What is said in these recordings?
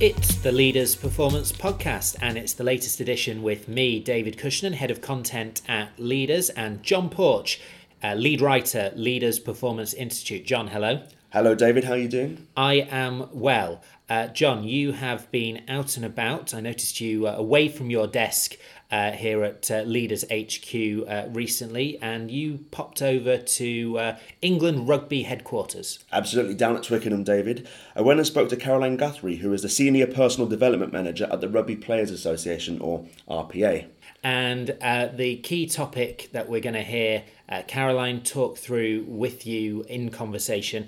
It's the Leaders Performance Podcast, and it's the latest edition with me, David Cushnan, Head of Content at Leaders, and John Porch, uh, Lead Writer, Leaders Performance Institute. John, hello. Hello, David. How are you doing? I am well. Uh, John, you have been out and about. I noticed you uh, away from your desk uh, here at uh, Leaders HQ uh, recently, and you popped over to uh, England Rugby headquarters. Absolutely, down at Twickenham, David. I went and spoke to Caroline Guthrie, who is the Senior Personal Development Manager at the Rugby Players Association, or RPA. And uh, the key topic that we're going to hear uh, Caroline talk through with you in conversation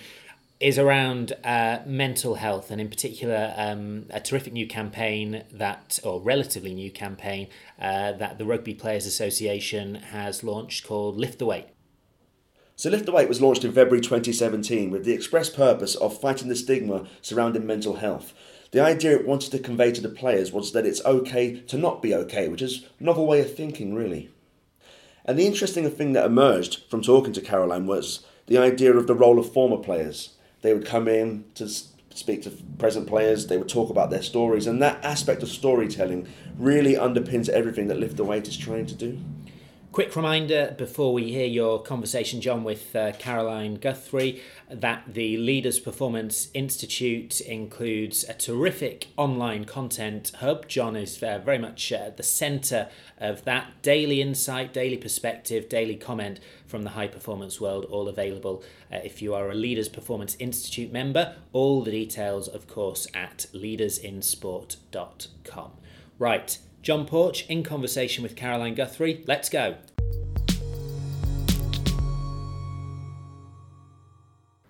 is around uh, mental health, and in particular, um, a terrific new campaign that, or relatively new campaign, uh, that the Rugby Players Association has launched called Lift the Weight. So, Lift the Weight was launched in February 2017 with the express purpose of fighting the stigma surrounding mental health. The idea it wanted to convey to the players was that it's okay to not be okay, which is a novel way of thinking, really. And the interesting thing that emerged from talking to Caroline was the idea of the role of former players. They would come in to speak to present players, they would talk about their stories, and that aspect of storytelling really underpins everything that Lift the Weight is trying to do. Quick reminder before we hear your conversation, John, with uh, Caroline Guthrie, that the Leaders Performance Institute includes a terrific online content hub. John is uh, very much at the centre of that. Daily insight, daily perspective, daily comment from the high performance world, all available uh, if you are a Leaders Performance Institute member. All the details, of course, at leadersinsport.com. Right. John Porch in conversation with Caroline Guthrie. Let's go.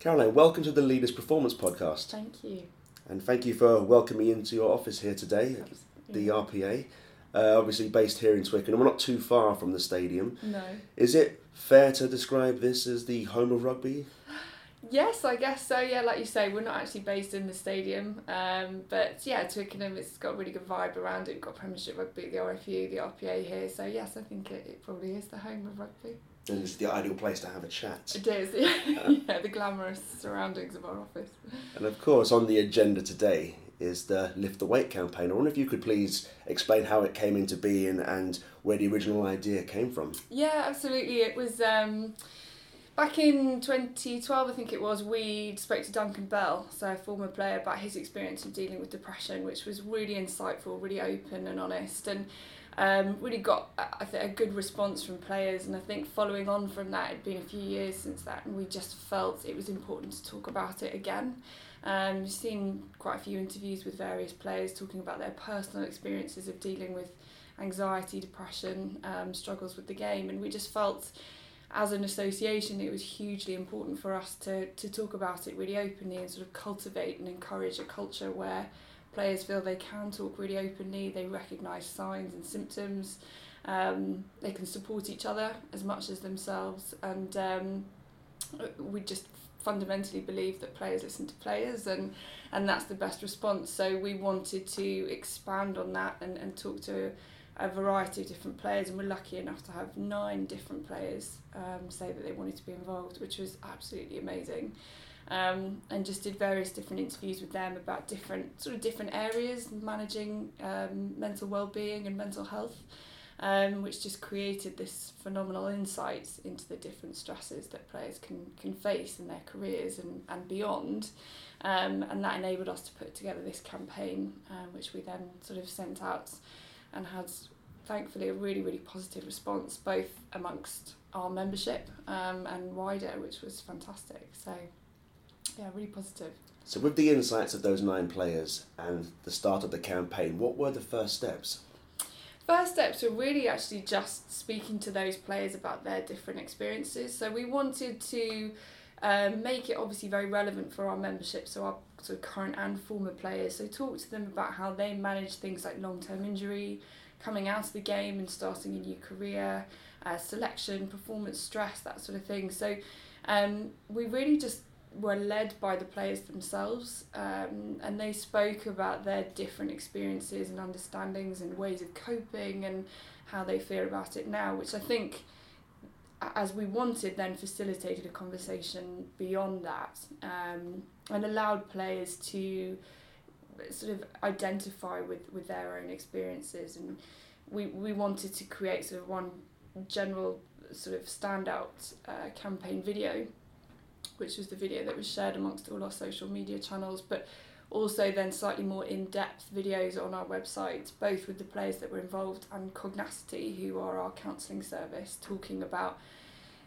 Caroline, welcome to the Leaders Performance Podcast. Thank you. And thank you for welcoming me into your office here today, the RPA. Uh, obviously based here in Twickenham. We're not too far from the stadium. No. Is it fair to describe this as the home of rugby? Yes, I guess so. Yeah, like you say, we're not actually based in the stadium, um, but yeah, Twickenham, it's got a really good vibe around it. We've got Premiership Rugby, the RFU, the RPA here, so yes, I think it, it probably is the home of rugby. And it's the ideal place to have a chat. It is, yeah, yeah the glamorous surroundings of our office. And of course, on the agenda today is the Lift the Weight campaign. I wonder if you could please explain how it came into being and where the original idea came from. Yeah, absolutely. It was. Um, Back in 2012, I think it was, we spoke to Duncan Bell, so a former player, about his experience in dealing with depression, which was really insightful, really open and honest, and um, really got I think, a good response from players. And I think following on from that, it'd been a few years since that, and we just felt it was important to talk about it again. Um, we've seen quite a few interviews with various players talking about their personal experiences of dealing with anxiety, depression, um, struggles with the game, and we just felt as an association, it was hugely important for us to, to talk about it really openly and sort of cultivate and encourage a culture where players feel they can talk really openly, they recognise signs and symptoms, um, they can support each other as much as themselves, and um, we just fundamentally believe that players listen to players and and that's the best response. So we wanted to expand on that and, and talk to a variety of different players, and we're lucky enough to have nine different players um, say that they wanted to be involved, which was absolutely amazing. Um, and just did various different interviews with them about different sort of different areas managing um, mental well-being and mental health um, which just created this phenomenal insight into the different stresses that players can, can face in their careers and, and beyond um, and that enabled us to put together this campaign um, which we then sort of sent out and had thankfully a really really positive response both amongst our membership um, and wider which was fantastic. So yeah really positive. So with the insights of those nine players and the start of the campaign what were the first steps? First steps were really actually just speaking to those players about their different experiences. So we wanted to um, make it obviously very relevant for our membership, so our sort of current and former players. So talk to them about how they manage things like long term injury, coming out of the game and starting a new career, uh, selection, performance stress, that sort of thing. So um, we really just were led by the players themselves um, and they spoke about their different experiences and understandings and ways of coping and how they feel about it now, which I think as we wanted, then facilitated a conversation beyond that um, and allowed players to sort of identify with, with their own experiences. And we, we wanted to create sort of one general sort of standout uh, campaign video which was the video that was shared amongst all our social media channels. But also then slightly more in-depth videos on our website both with the players that were involved and Cognacity who are our counselling service talking about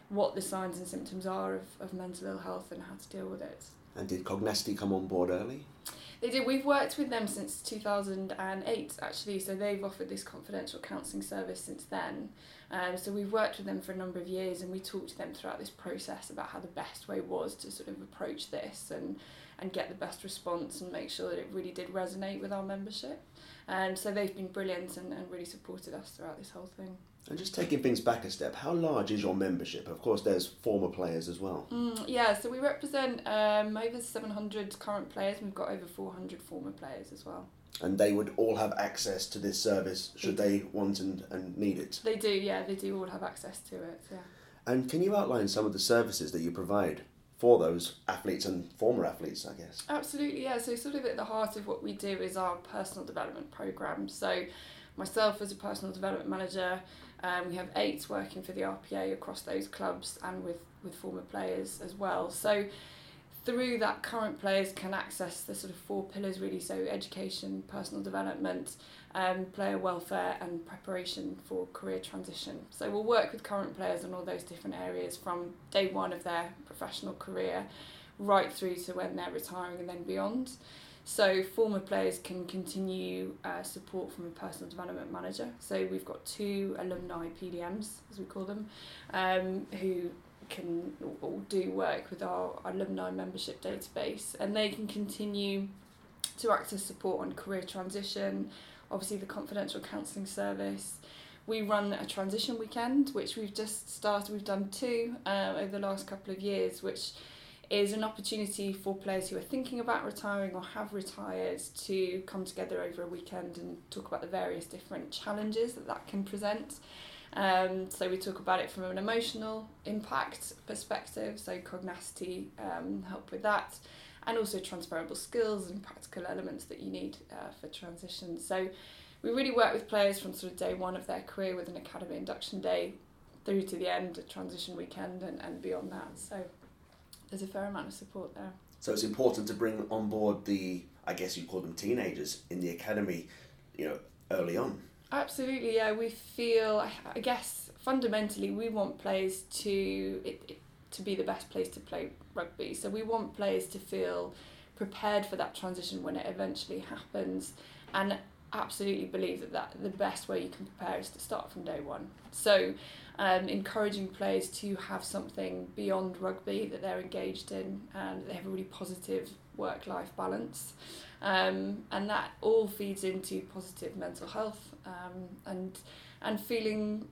what the signs and symptoms are of, of mental ill health and how to deal with it. And did Cognacity come on board early? They did. We've worked with them since 2008 actually, so they've offered this confidential counselling service since then. Um, so we've worked with them for a number of years and we talked to them throughout this process about how the best way was to sort of approach this and, and get the best response and make sure that it really did resonate with our membership. And so they've been brilliant and, and really supported us throughout this whole thing. And just taking things back a step, how large is your membership? Of course, there's former players as well. Mm, yeah, so we represent um, over 700 current players and we've got over 400 former players as well. And they would all have access to this service should they want and, and need it? They do, yeah, they do all have access to it, yeah. And can you outline some of the services that you provide for those athletes and former athletes, I guess? Absolutely, yeah. So, sort of at the heart of what we do is our personal development program. So, myself as a personal development manager, um, we have eight working for the RPA across those clubs and with, with former players as well. So through that, current players can access the sort of four pillars really so education, personal development, um, player welfare, and preparation for career transition. So we'll work with current players on all those different areas from day one of their professional career right through to when they're retiring and then beyond. So former players can continue uh, support from a personal development manager. So we've got two alumni PDMs, as we call them, um, who can do work with our alumni membership database, and they can continue to access support on career transition, obviously the confidential counselling service. We run a transition weekend, which we've just started. We've done two uh, over the last couple of years, which is an opportunity for players who are thinking about retiring or have retired to come together over a weekend and talk about the various different challenges that that can present. Um, so we talk about it from an emotional impact perspective, so cognacity um, help with that, and also transferable skills and practical elements that you need uh, for transition. So we really work with players from sort of day one of their career with an academy induction day through to the end, transition weekend and, and beyond that. So there's a fair amount of support there. So it's important to bring on board the, I guess you call them teenagers in the academy, you know, early on. Absolutely, yeah. We feel, I guess, fundamentally, we want players to it, it, to be the best place to play rugby. So we want players to feel prepared for that transition when it eventually happens, and absolutely believe that, that the best way you can prepare is to start from day one. So um, encouraging players to have something beyond rugby that they're engaged in and they have a really positive work-life balance. Um, and that all feeds into positive mental health um, and and feeling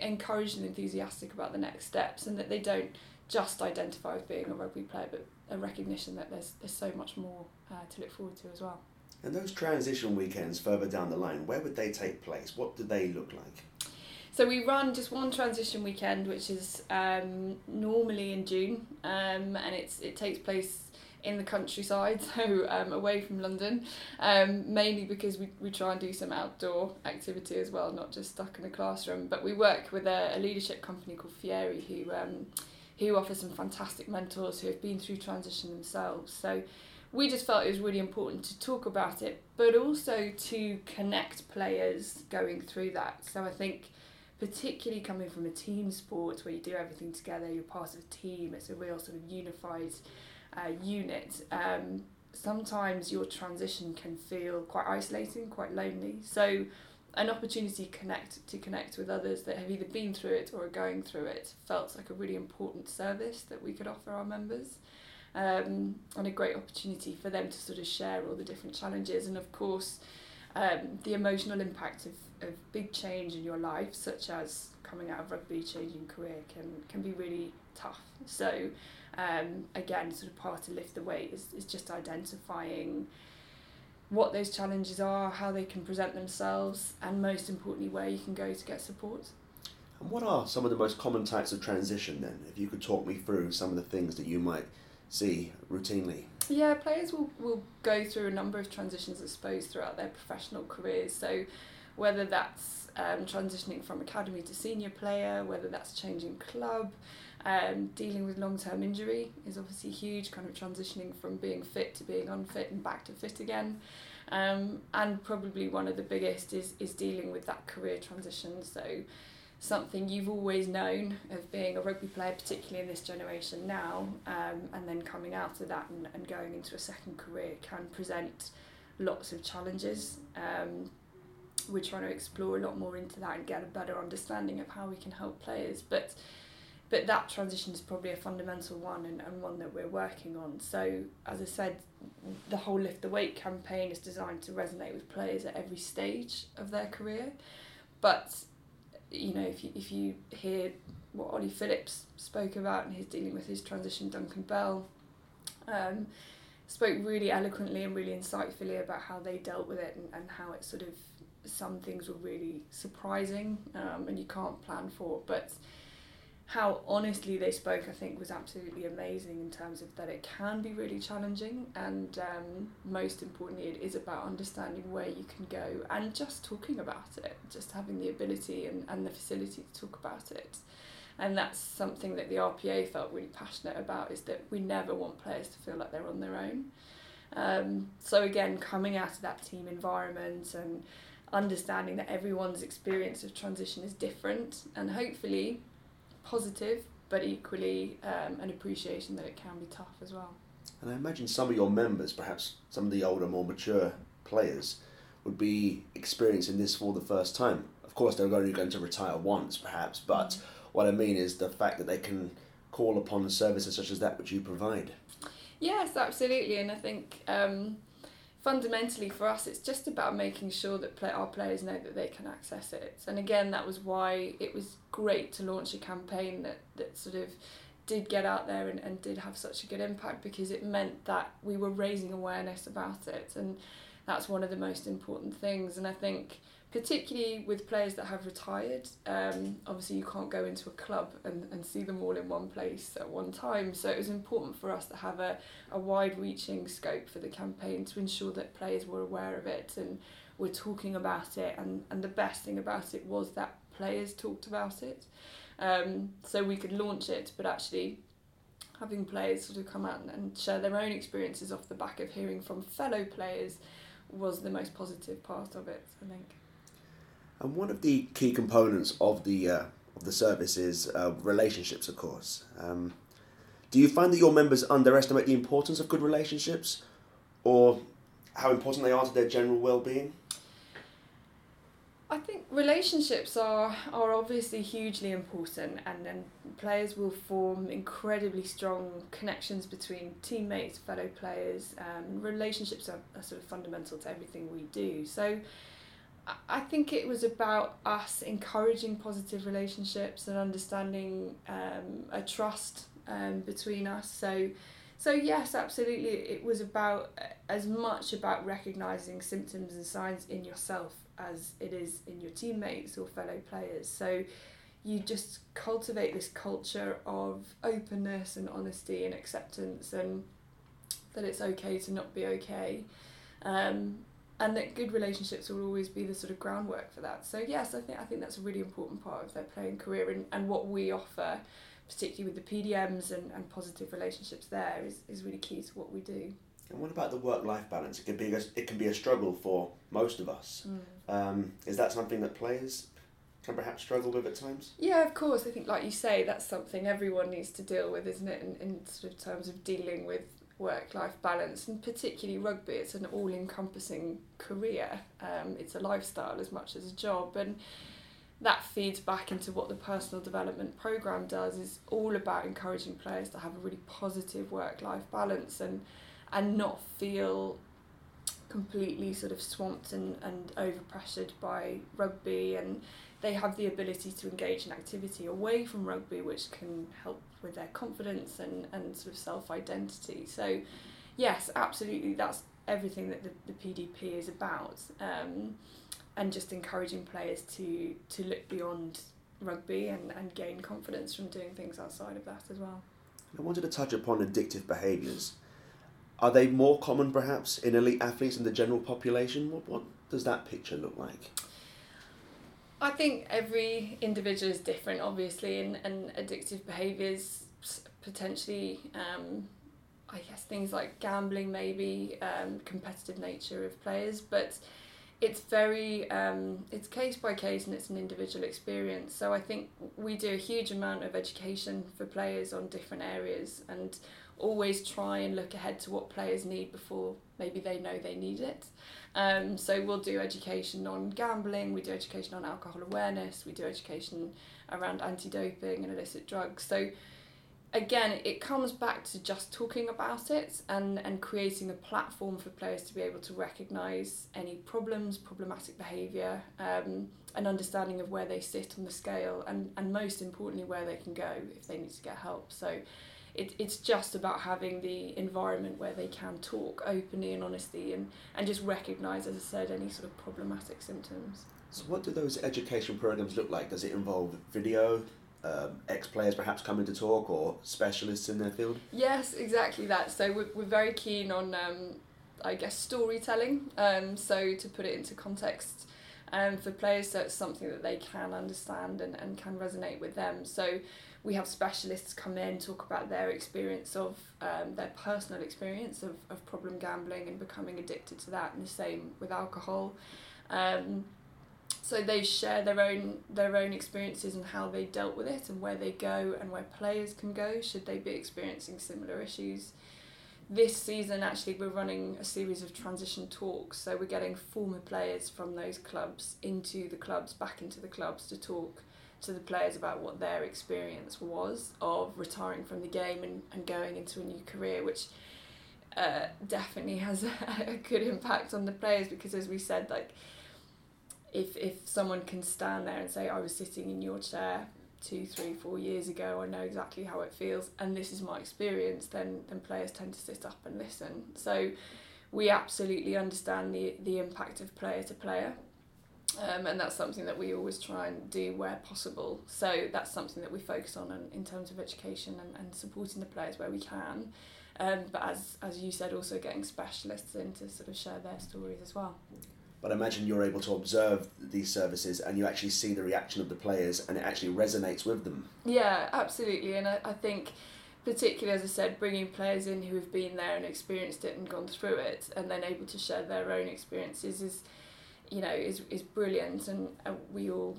encouraged and enthusiastic about the next steps and that they don't just identify with being a rugby player but a recognition that there's, there's so much more uh, to look forward to as well. And those transition weekends further down the line, where would they take place? What do they look like? So we run just one transition weekend, which is um, normally in June, um, and it's it takes place in the countryside, so um, away from London, um, mainly because we, we try and do some outdoor activity as well, not just stuck in a classroom. But we work with a, a leadership company called Fieri who um, who offers some fantastic mentors who have been through transition themselves. So we just felt it was really important to talk about it, but also to connect players going through that. So I think particularly coming from a team sport where you do everything together, you're part of a team, it's a real sort of unified uh, unit. Um, sometimes your transition can feel quite isolating, quite lonely. So an opportunity connect to connect with others that have either been through it or are going through it felt like a really important service that we could offer our members. Um, and a great opportunity for them to sort of share all the different challenges and of course um, the emotional impact of, of big change in your life, such as coming out of rugby, changing career, can, can be really tough. So, um, again, sort of part to lift the weight is, is just identifying what those challenges are, how they can present themselves, and most importantly, where you can go to get support. And what are some of the most common types of transition then? If you could talk me through some of the things that you might see routinely? Yeah, players will, will go through a number of transitions, I suppose, throughout their professional careers. So, whether that's um, transitioning from academy to senior player, whether that's changing club, um, dealing with long term injury is obviously huge, kind of transitioning from being fit to being unfit and back to fit again. Um, and probably one of the biggest is, is dealing with that career transition. So, something you've always known of being a rugby player, particularly in this generation now, um, and then coming out of that and, and going into a second career can present lots of challenges. Um, we're trying to explore a lot more into that and get a better understanding of how we can help players. But but that transition is probably a fundamental one and, and one that we're working on. So as I said, the whole Lift the Weight campaign is designed to resonate with players at every stage of their career. But you know, if you if you hear what Ollie Phillips spoke about and his dealing with his transition, Duncan Bell um, spoke really eloquently and really insightfully about how they dealt with it and, and how it sort of some things were really surprising um, and you can't plan for but how honestly they spoke I think was absolutely amazing in terms of that it can be really challenging and um, most importantly it is about understanding where you can go and just talking about it just having the ability and, and the facility to talk about it. And that's something that the RPA felt really passionate about is that we never want players to feel like they're on their own. Um, so again coming out of that team environment and understanding that everyone's experience of transition is different and hopefully positive but equally um, an appreciation that it can be tough as well. And I imagine some of your members, perhaps some of the older, more mature players, would be experiencing this for the first time. Of course, they're only going to retire once, perhaps, but mm. what I mean is the fact that they can call upon services such as that which you provide. Yes, absolutely, and I think um, fundamentally for us it's just about making sure that play, our players know that they can access it. And again that was why it was great to launch a campaign that, that sort of did get out there and, and did have such a good impact because it meant that we were raising awareness about it. And that's one of the most important things. And I think particularly with players that have retired. Um, obviously, you can't go into a club and, and see them all in one place at one time. So it was important for us to have a, a wide reaching scope for the campaign to ensure that players were aware of it and were talking about it. And, and the best thing about it was that players talked about it. Um, so we could launch it, but actually having players sort of come out and, and share their own experiences off the back of hearing from fellow players was the most positive part of it, I think. And one of the key components of the uh, of the service is uh, relationships, of course. Um, do you find that your members underestimate the importance of good relationships, or how important they are to their general well-being? I think relationships are are obviously hugely important, and then players will form incredibly strong connections between teammates, fellow players. Um, relationships are, are sort of fundamental to everything we do. So I think it was about us encouraging positive relationships and understanding um, a trust um, between us. So, so yes, absolutely, it was about as much about recognizing symptoms and signs in yourself as it is in your teammates or fellow players. So, you just cultivate this culture of openness and honesty and acceptance, and that it's okay to not be okay. Um, and that good relationships will always be the sort of groundwork for that. So yes, I think I think that's a really important part of their playing career and, and what we offer, particularly with the PDMs and, and positive relationships there is, is really key to what we do. And what about the work life balance? It can be a, it can be a struggle for most of us. Mm. Um, is that something that players can perhaps struggle with at times? Yeah, of course. I think, like you say, that's something everyone needs to deal with, isn't it? In, in sort of terms of dealing with work life balance, and particularly rugby, it's an all encompassing career. Um, it's a lifestyle as much as a job, and that feeds back into what the personal development program does. is all about encouraging players to have a really positive work life balance and and not feel completely sort of swamped and, and over pressured by rugby and they have the ability to engage in activity away from rugby which can help with their confidence and, and sort of self identity. So, yes, absolutely, that's everything that the, the PDP is about, um, and just encouraging players to, to look beyond rugby and, and gain confidence from doing things outside of that as well. I wanted to touch upon addictive behaviours. Are they more common perhaps in elite athletes and the general population? What, what does that picture look like? I think every individual is different, obviously, and, and addictive behaviours potentially, um, I guess things like gambling, maybe um, competitive nature of players, but it's very um, it's case by case and it's an individual experience. So I think we do a huge amount of education for players on different areas and always try and look ahead to what players need before maybe they know they need it. Um, so we'll do education on gambling, we do education on alcohol awareness, we do education around anti-doping and illicit drugs. So again, it comes back to just talking about it and, and creating a platform for players to be able to recognise any problems, problematic behaviour, um, an understanding of where they sit on the scale, and, and most importantly, where they can go if they need to get help. So it, it's just about having the environment where they can talk openly and honestly and, and just recognise, as I said, any sort of problematic symptoms. So, what do those education programs look like? Does it involve video, um, ex players perhaps coming to talk, or specialists in their field? Yes, exactly that. So, we're, we're very keen on, um, I guess, storytelling. Um, so, to put it into context, um, for players, so it's something that they can understand and, and can resonate with them. So, we have specialists come in talk about their experience of um, their personal experience of, of problem gambling and becoming addicted to that and the same with alcohol um, so they share their own their own experiences and how they dealt with it and where they go and where players can go should they be experiencing similar issues. This season actually we're running a series of transition talks. So we're getting former players from those clubs into the clubs back into the clubs to talk to the players about what their experience was of retiring from the game and, and going into a new career, which uh, definitely has a, a good impact on the players because, as we said, like if if someone can stand there and say, "I was sitting in your chair two, three, four years ago. I know exactly how it feels, and this is my experience." Then then players tend to sit up and listen. So we absolutely understand the the impact of player to player um, and that's something that we always try and do where possible. So that's something that we focus on in, in terms of education and, and supporting the players where we can. Um, but as, as you said, also getting specialists in to sort of share their stories as well. But I imagine you're able to observe these services and you actually see the reaction of the players and it actually resonates with them. Yeah, absolutely. And I, I think, particularly as I said, bringing players in who have been there and experienced it and gone through it and then able to share their own experiences is you know is is brilliant and uh, we all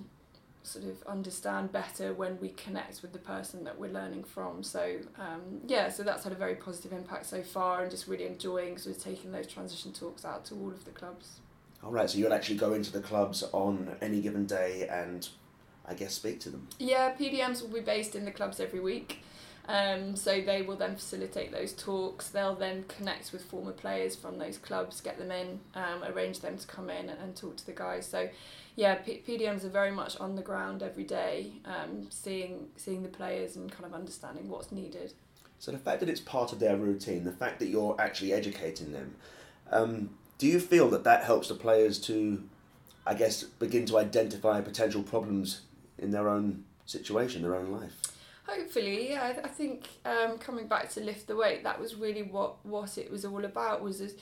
sort of understand better when we connect with the person that we're learning from so um, yeah so that's had a very positive impact so far and just really enjoying sort of taking those transition talks out to all of the clubs all right so you'll actually go into the clubs on any given day and i guess speak to them yeah pdms will be based in the clubs every week um, so they will then facilitate those talks. They'll then connect with former players from those clubs, get them in, um, arrange them to come in and, and talk to the guys. So, yeah, P- PDMs are very much on the ground every day, um, seeing seeing the players and kind of understanding what's needed. So the fact that it's part of their routine, the fact that you're actually educating them, um, do you feel that that helps the players to, I guess, begin to identify potential problems in their own situation, their own life? Hopefully, yeah. I, I think um, coming back to lift the weight, that was really what what it was all about. Was this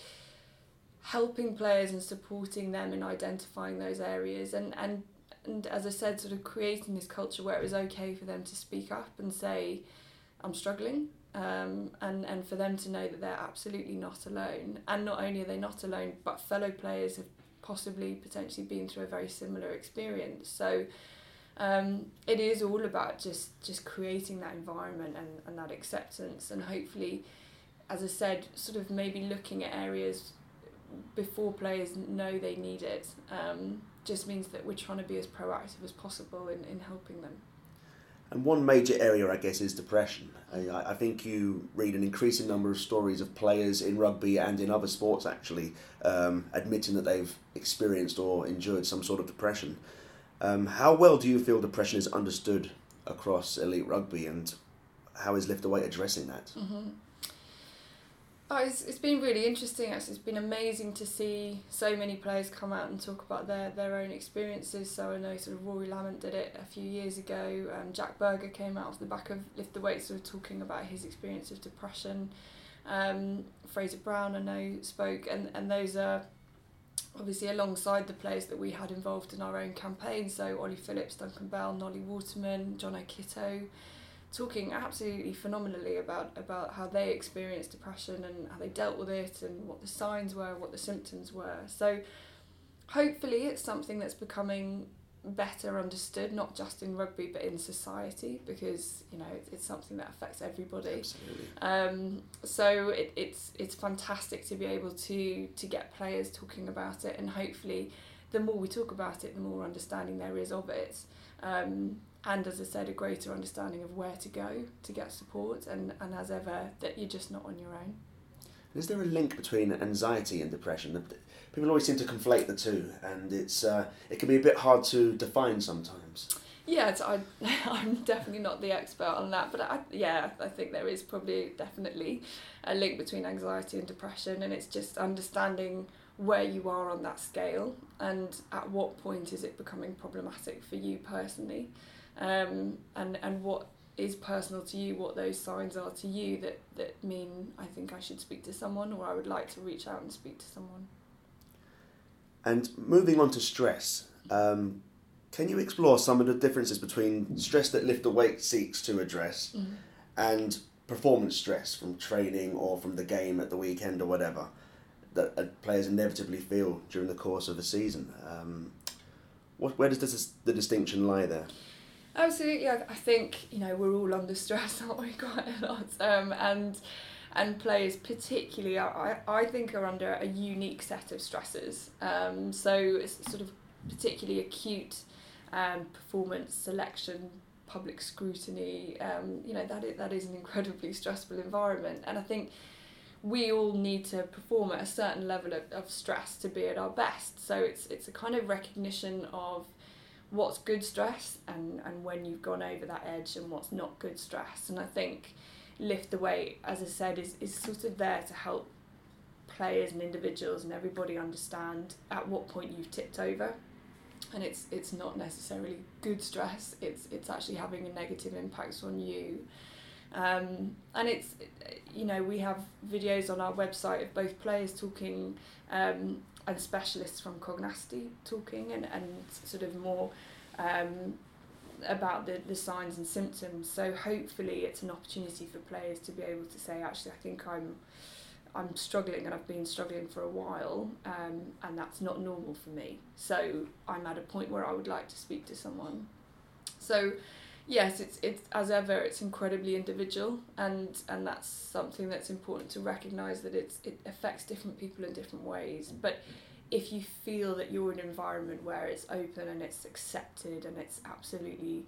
helping players and supporting them in identifying those areas and and and as I said, sort of creating this culture where it was okay for them to speak up and say, "I'm struggling," um, and and for them to know that they're absolutely not alone. And not only are they not alone, but fellow players have possibly potentially been through a very similar experience. So um, it is all about just just creating that environment and, and that acceptance and hopefully as I said sort of maybe looking at areas before players know they need it um, just means that we're trying to be as proactive as possible in, in helping them. And one major area, I guess, is depression. I, I think you read an increasing number of stories of players in rugby and in other sports actually um, admitting that they've experienced or endured some sort of depression. Um, how well do you feel depression is understood across elite rugby, and how is Lift Weight addressing that? Mm-hmm. Oh, it's, it's been really interesting actually. It's been amazing to see so many players come out and talk about their, their own experiences. So I know sort of Rory Lamont did it a few years ago. Um, Jack Berger came out of the back of Lift the Weights, sort of talking about his experience of depression. Um, Fraser Brown I know spoke and, and those are obviously alongside the players that we had involved in our own campaign. So Ollie Phillips, Duncan Bell, Nolli Waterman, John O'Kitto talking absolutely phenomenally about about how they experienced depression and how they dealt with it and what the signs were, what the symptoms were. So hopefully it's something that's becoming better understood not just in rugby but in society because you know it's, it's something that affects everybody Absolutely. um, so it, it's it's fantastic to be able to to get players talking about it and hopefully the more we talk about it the more understanding there is of it um, and as I said, a greater understanding of where to go to get support, and, and as ever, that you're just not on your own. Is there a link between anxiety and depression? People always seem to conflate the two, and it's uh, it can be a bit hard to define sometimes. Yeah, I, I'm definitely not the expert on that, but I, yeah, I think there is probably definitely a link between anxiety and depression, and it's just understanding where you are on that scale and at what point is it becoming problematic for you personally um, and and what is personal to you, what those signs are to you that that mean I think I should speak to someone or I would like to reach out and speak to someone. And moving on to stress, um, can you explore some of the differences between stress that Lift the Weight seeks to address Mm-hmm. and performance stress from training or from the game at the weekend or whatever that uh, players inevitably feel during the course of a season? Um, what, where does this, the distinction lie there? Absolutely, I, I think you know we're all under stress, aren't we? Quite a lot, um, and and players particularly, I I think are under a unique set of stresses. Um, so it's sort of particularly acute um, performance selection, public scrutiny. Um, you know that is, that is an incredibly stressful environment, and I think we all need to perform at a certain level of, of stress to be at our best. So it's it's a kind of recognition of what's good stress and, and when you've gone over that edge and what's not good stress. And I think lift the weight, as I said, is, is sort of there to help players and individuals and everybody understand at what point you've tipped over. And it's it's not necessarily good stress. It's it's actually having a negative impact on you. Um, and it's you know we have videos on our website of both players talking um, and specialists from Cognacity talking and, and sort of more um, about the, the signs and symptoms. So hopefully it's an opportunity for players to be able to say, actually, I think I'm I'm struggling and I've been struggling for a while um, and that's not normal for me. So I'm at a point where I would like to speak to someone. So yes, it's it's as ever it's incredibly individual and and that's something that's important to recognise that it's it affects different people in different ways. But if you feel that you're in an environment where it's open and it's accepted and it's absolutely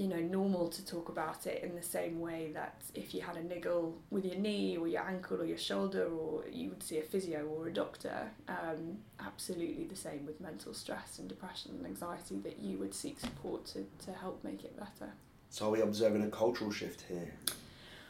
you know normal to talk about it in the same way that if you had a niggle with your knee or your ankle or your shoulder or you would see a physio or a doctor um, absolutely the same with mental stress and depression and anxiety that you would seek support to, to help make it better. So are we observing a cultural shift here?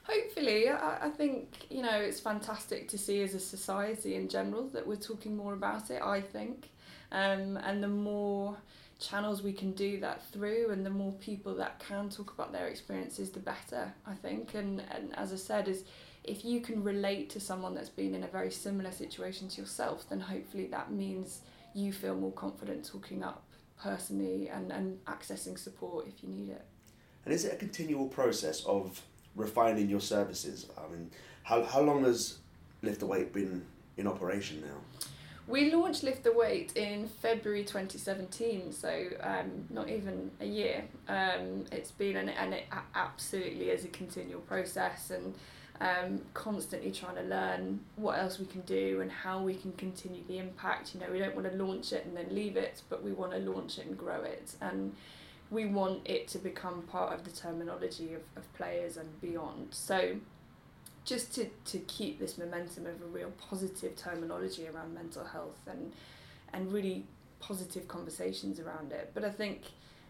hopefully. I, I think you know it's fantastic to see as a society in general that we're talking more about it i think. Um, and the more channels we can do that through and the more people that can talk about their experiences the better i think and, and as i said is if you can relate to someone that's been in a very similar situation to yourself then hopefully that means you feel more confident talking up personally and, and accessing support if you need it And is it a continual process of refining your services? I mean, how, how long has Lift the Weight been in operation now? We launched Lift the Weight in February 2017, so um, not even a year. Um, it's been, an, and it absolutely is a continual process and um, constantly trying to learn what else we can do and how we can continue the impact. You know, we don't want to launch it and then leave it, but we want to launch it and grow it. And we want it to become part of the terminology of, of players and beyond. So just to, to keep this momentum of a real positive terminology around mental health and and really positive conversations around it. But I think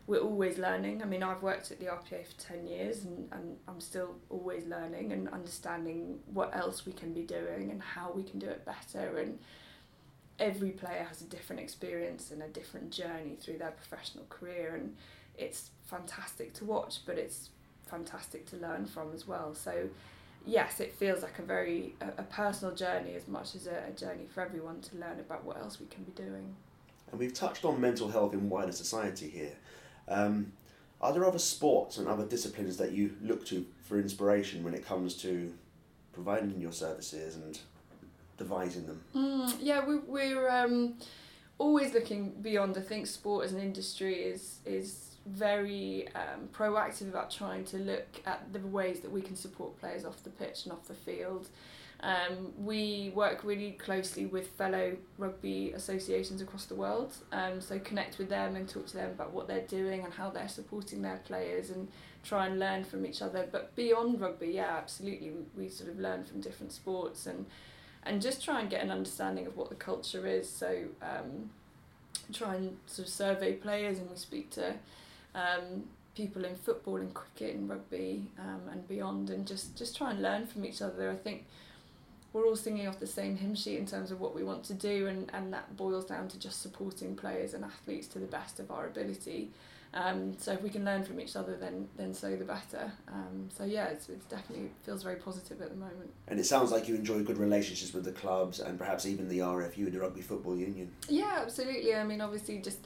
we're always learning. I mean, I've worked at the RPA for 10 years and, and I'm still always learning and understanding what else we can be doing and how we can do it better. And every player has a different experience and a different journey through their professional career. And it's fantastic to watch, but it's fantastic to learn from as well. So, yes, it feels like a very a, a personal journey as much as a, a journey for everyone to learn about what else we can be doing. And we've touched on mental health in wider society here. Um, are there other sports and other disciplines that you look to for inspiration when it comes to providing your services and devising them? Mm, yeah, we, we're um, always looking beyond. I think sport as an industry is is very um, proactive about trying to look at the ways that we can support players off the pitch and off the field. Um, we work really closely with fellow rugby associations across the world, um, so connect with them and talk to them about what they're doing and how they're supporting their players and try and learn from each other. But beyond rugby, yeah, absolutely, we, we sort of learn from different sports and and just try and get an understanding of what the culture is. So um, try and sort of survey players and we speak to um, people in football and cricket and rugby um, and beyond and just, just try and learn from each other. I think we're all singing off the same hymn sheet in terms of what we want to do and, and that boils down to just supporting players and athletes to the best of our ability. Um, so if we can learn from each other, then then so the better. Um, so yeah, it's, it's definitely feels very positive at the moment. And it sounds like you enjoy good relationships with the clubs and perhaps even the RFU, and the Rugby Football Union. Yeah, absolutely. I mean, obviously, just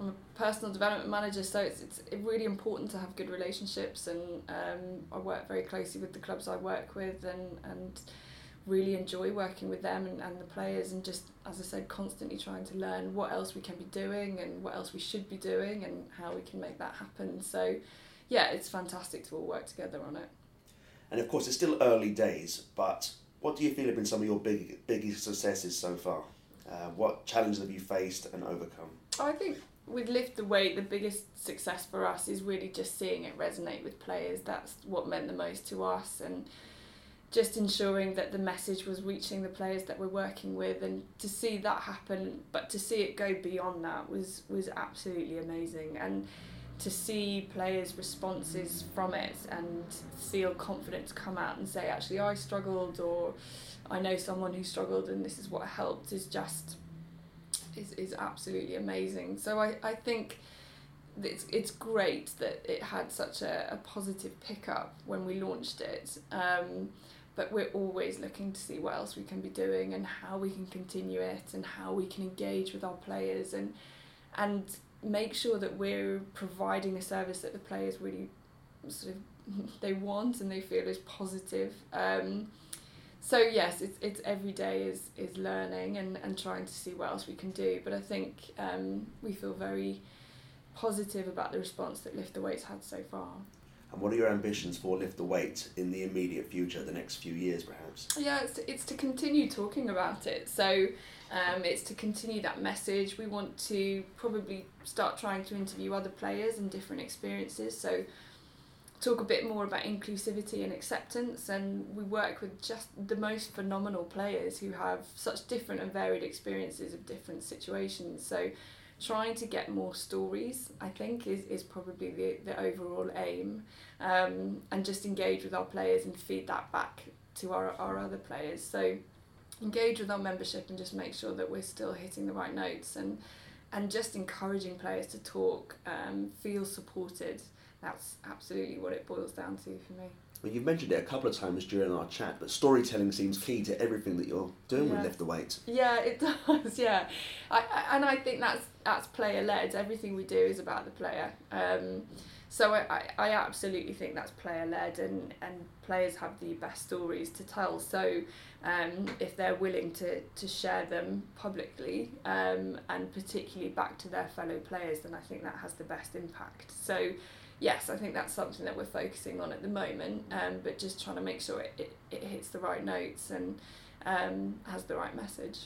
I'm a personal development manager, so it's it's really important to have good relationships, and um, I work very closely with the clubs I work with, and and really enjoy working with them and, and the players and just as I said constantly trying to learn what else we can be doing and what else we should be doing and how we can make that happen. So yeah it's fantastic to all work together on it. And of course it's still early days but what do you feel have been some of your big biggest successes so far? Uh, what challenges have you faced and overcome? I think with lift the weight the biggest success for us is really just seeing it resonate with players. That's what meant the most to us and just ensuring that the message was reaching the players that we're working with and to see that happen but to see it go beyond that was was absolutely amazing. And to see players responses from it and feel confident to come out and say actually I struggled or I know someone who struggled and this is what helped is just is, is absolutely amazing. So I, I think it's it's great that it had such a, a positive pickup when we launched it um, but we're always looking to see what else we can be doing and how we can continue it and how we can engage with our players and and make sure that we're providing a service that the players really sort of they want and they feel is positive um, so yes it's, it's every day is is learning and, and trying to see what else we can do but I think um, we feel very positive about the response that Lift the Weights had so far. And what are your ambitions for Lift the Weight in the immediate future, the next few years perhaps? Yeah, it's, it's to continue talking about it. So um, it's to continue that message. We want to probably start trying to interview other players and different experiences. So talk a bit more about inclusivity and acceptance and we work with just the most phenomenal players who have such different and varied experiences of different situations so trying to get more stories, I think, is, is probably the, the overall aim. Um, and just engage with our players and feed that back to our, our other players. So engage with our membership and just make sure that we're still hitting the right notes and and just encouraging players to talk, um, feel supported. That's absolutely what it boils down to for me. Well, you've mentioned it a couple of times during our chat, but storytelling seems key to everything that you're doing Yeah. with Lift the Weight. Yeah, it does. Yeah, I, I and I think that's that's player led. Everything we do is about the player. Um, so I, I, absolutely think that's player led, and and players have the best stories to tell. So um, if they're willing to to share them publicly, um, and particularly back to their fellow players, then I think that has the best impact. So. Yes, I think that's something that we're focusing on at the moment, um, but just trying to make sure it, it, it hits the right notes and um, has the right message.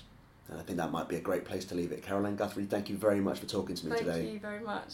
And I think that might be a great place to leave it. Caroline Guthrie, thank you very much for talking to me Thank today. Thank you very much.